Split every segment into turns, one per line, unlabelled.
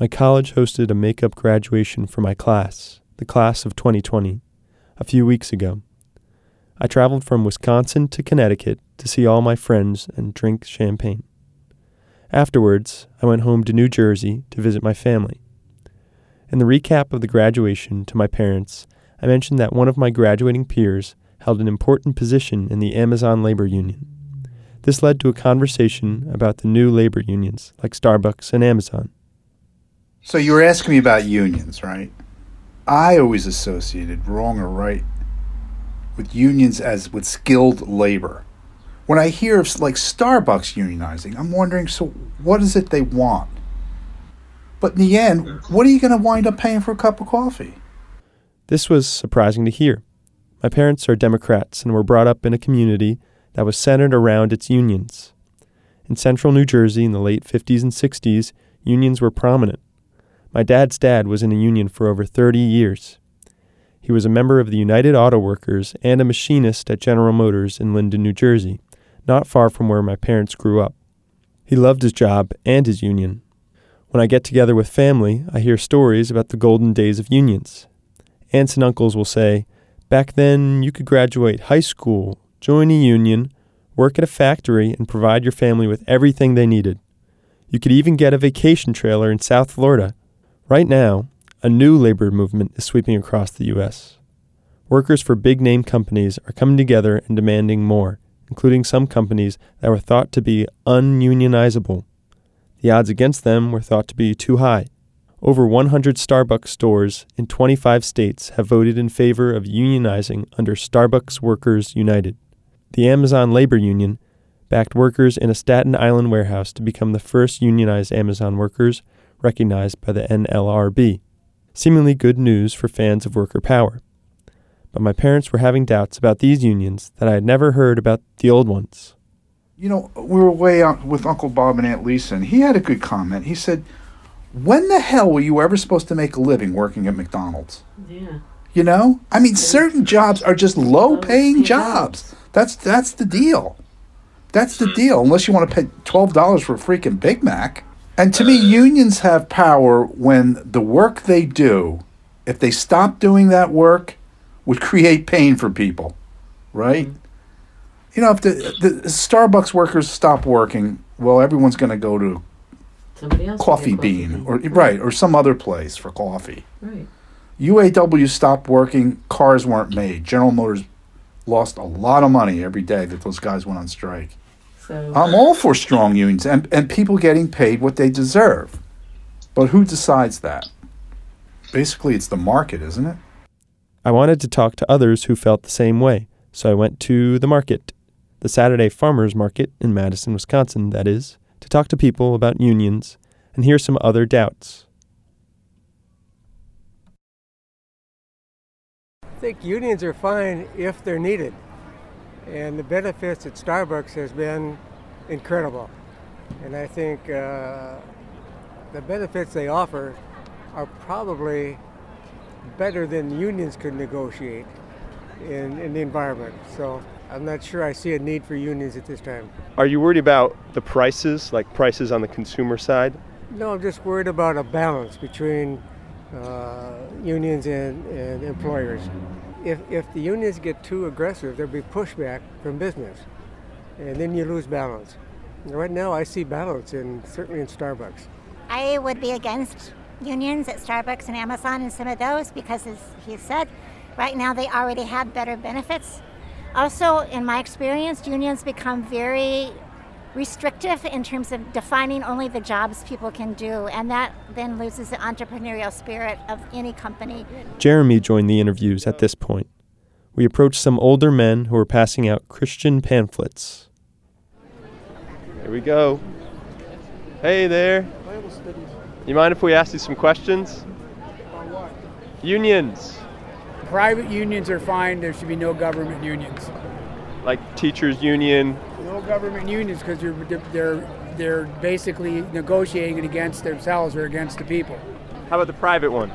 my college hosted a makeup graduation for my class, the class of 2020, a few weeks ago. I traveled from Wisconsin to Connecticut to see all my friends and drink champagne. Afterwards, I went home to New Jersey to visit my family. In the recap of the graduation to my parents, I mentioned that one of my graduating peers held an important position in the Amazon labor union. This led to a conversation about the new labor unions like Starbucks and Amazon.
So you were asking me about unions, right? I always associated, wrong or right, with unions as with skilled labor. When I hear of like Starbucks unionizing, I'm wondering, so what is it they want? But in the end, what are you going to wind up paying for a cup of coffee?
This was surprising to hear. My parents are Democrats and were brought up in a community that was centered around its unions. In central New Jersey in the late 50s and 60s, unions were prominent. My dad's dad was in a union for over 30 years. He was a member of the United Auto Workers and a machinist at General Motors in Linden, New Jersey, not far from where my parents grew up. He loved his job and his union. When I get together with family, I hear stories about the golden days of unions. Aunts and uncles will say, Back then, you could graduate high school, join a union, work at a factory, and provide your family with everything they needed. You could even get a vacation trailer in South Florida. Right now, a new labor movement is sweeping across the U.S. Workers for big name companies are coming together and demanding more, including some companies that were thought to be ununionizable. The odds against them were thought to be too high. Over 100 Starbucks stores in 25 states have voted in favor of unionizing under Starbucks Workers United. The Amazon Labor Union backed workers in a Staten Island warehouse to become the first unionized Amazon workers recognized by the NLRB. Seemingly good news for fans of worker power. But my parents were having doubts about these unions that I had never heard about the old ones.
You know, we were way out with Uncle Bob and Aunt Lisa, and he had a good comment. He said, When the hell were you ever supposed to make a living working at McDonald's?
Yeah.
You know? I mean, certain jobs are just low paying jobs. That's that's the deal. That's the deal. Unless you want to pay twelve dollars for a freaking Big Mac. And to me, unions have power when the work they do, if they stop doing that work, would create pain for people, right? Mm-hmm. You know, if the, the Starbucks workers stop working, well, everyone's going to go to
Somebody else. will
Coffee
get
Bean or right or some other place for coffee.
Right.
UAW stopped working, cars weren't made. General Motors lost a lot of money every day that those guys went on strike.
So
I'm all for strong unions and, and people getting paid what they deserve. But who decides that? Basically, it's the market, isn't it?
I wanted to talk to others who felt the same way, so I went to the market, the Saturday Farmers Market in Madison, Wisconsin, that is, to talk to people about unions and hear some other doubts.
I think unions are fine if they're needed. And the benefits at Starbucks has been incredible. And I think uh, the benefits they offer are probably better than unions could negotiate in, in the environment. So I'm not sure I see a need for unions at this time.
Are you worried about the prices, like prices on the consumer side?
No, I'm just worried about a balance between uh, unions and, and employers. If, if the unions get too aggressive, there'll be pushback from business, and then you lose balance. Right now, I see balance in certainly in Starbucks.
I would be against unions at Starbucks and Amazon and some of those because, as he said, right now they already have better benefits. Also, in my experience, unions become very restrictive in terms of defining only the jobs people can do, and that then loses the entrepreneurial spirit of any company.
Jeremy joined the interviews at this point. We approached some older men who were passing out Christian pamphlets. Here we go. Hey there. You mind if we ask you some questions? Unions,
Private unions are fine. There should be no government unions.
like teachers' union.
No government unions because they're, they're they're basically negotiating it against themselves or against the people.
How about the private ones?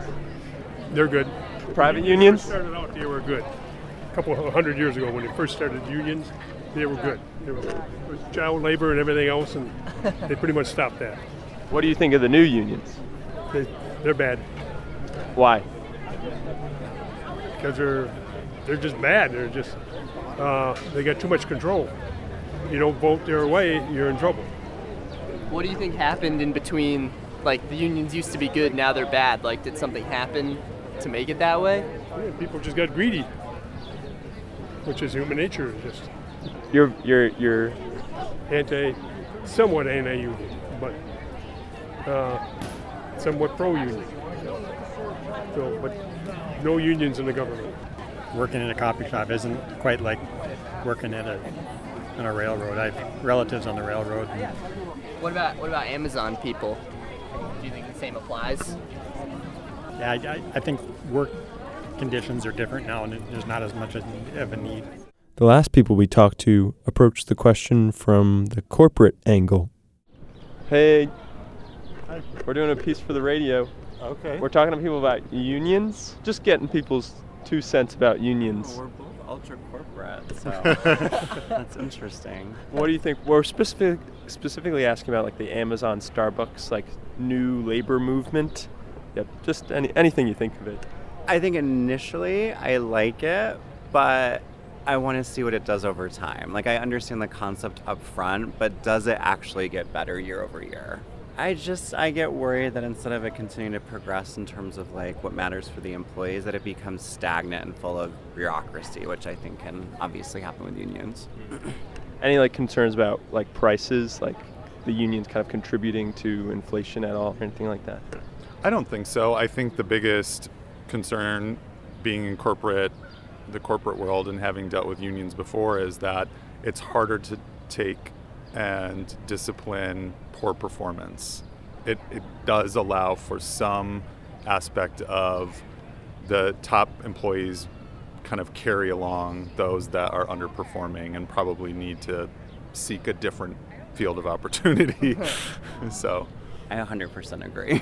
They're good.
Private
When they
unions?
first started out, they were good. A couple of hundred years ago, when they first started unions, they were good. They were it was child labor and everything else, and they pretty much stopped that.
What do you think of the new unions?
They, they're bad
Why?
because they're they're just bad. They're just uh, they got too much control. You don't vote their way, you're in trouble.
What do you think happened in between? Like the unions used to be good, now they're bad. Like, did something happen to make it that way?
Yeah, people just got greedy, which is human nature. Just
You're you're you're
anti, somewhat anti-union, but uh, somewhat pro-union. So, but no unions in the government.
working in a coffee shop isn't quite like working at a on a railroad. I have relatives on the railroad. And
What about what about Amazon people? Do you think the same applies?
yeah, I, I, I think work conditions are different now, and there's not as much of a need.
The last people we talked to approached the question from the corporate angle. Hey, we're doing a piece for the radio.
Okay.
We're talking to people about unions, just getting people's two cents about unions.
Oh, we're both ultra corporate, so that's interesting.
What do you think? We're specific, specifically asking about like the Amazon, Starbucks, like new labor movement. Yep, just any, anything you think of it.
I think initially I like it, but I want to see what it does over time. Like I understand the concept up front, but does it actually get better year over year? I just I get worried that instead of it continuing to progress in terms of like what matters for the employees, that it becomes stagnant and full of bureaucracy, which I think can obviously happen with unions.
Any like concerns about like prices, like the unions kind of contributing to inflation at all, or anything like that?
I don't think so. I think the biggest concern being in corporate, the corporate world, and having dealt with unions before is that it's harder to take and discipline poor performance. It, it does allow for some aspect of the top employees kind of carry along those that are underperforming and probably need to seek a different field of opportunity. Mm-hmm. so.
I 100% agree.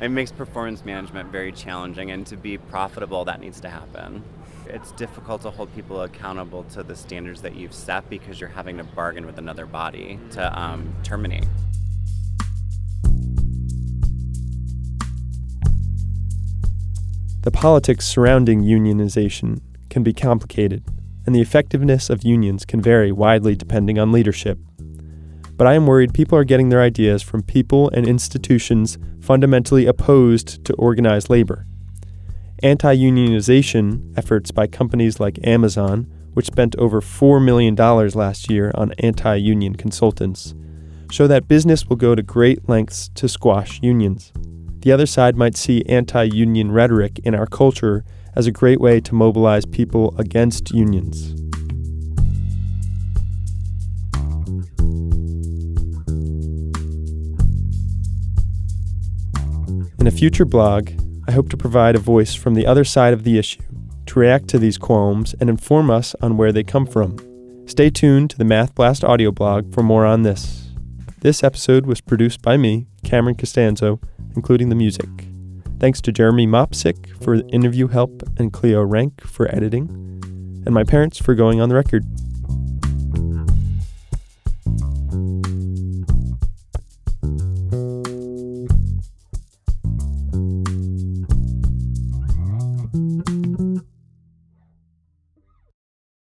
it makes performance management very challenging, and to be profitable, that needs to happen. It's difficult to hold people accountable to the standards that you've set because you're having to bargain with another body to um, terminate.
The politics surrounding unionization can be complicated, and the effectiveness of unions can vary widely depending on leadership. But I am worried people are getting their ideas from people and institutions fundamentally opposed to organized labor. Anti unionization efforts by companies like Amazon, which spent over $4 million last year on anti union consultants, show that business will go to great lengths to squash unions. The other side might see anti union rhetoric in our culture as a great way to mobilize people against unions. In a future blog, I hope to provide a voice from the other side of the issue, to react to these qualms and inform us on where they come from. Stay tuned to the Math Blast audio blog for more on this. This episode was produced by me, Cameron Costanzo, including the music. Thanks to Jeremy Mopsick for interview help and Cleo Rank for editing, and my parents for going on the record.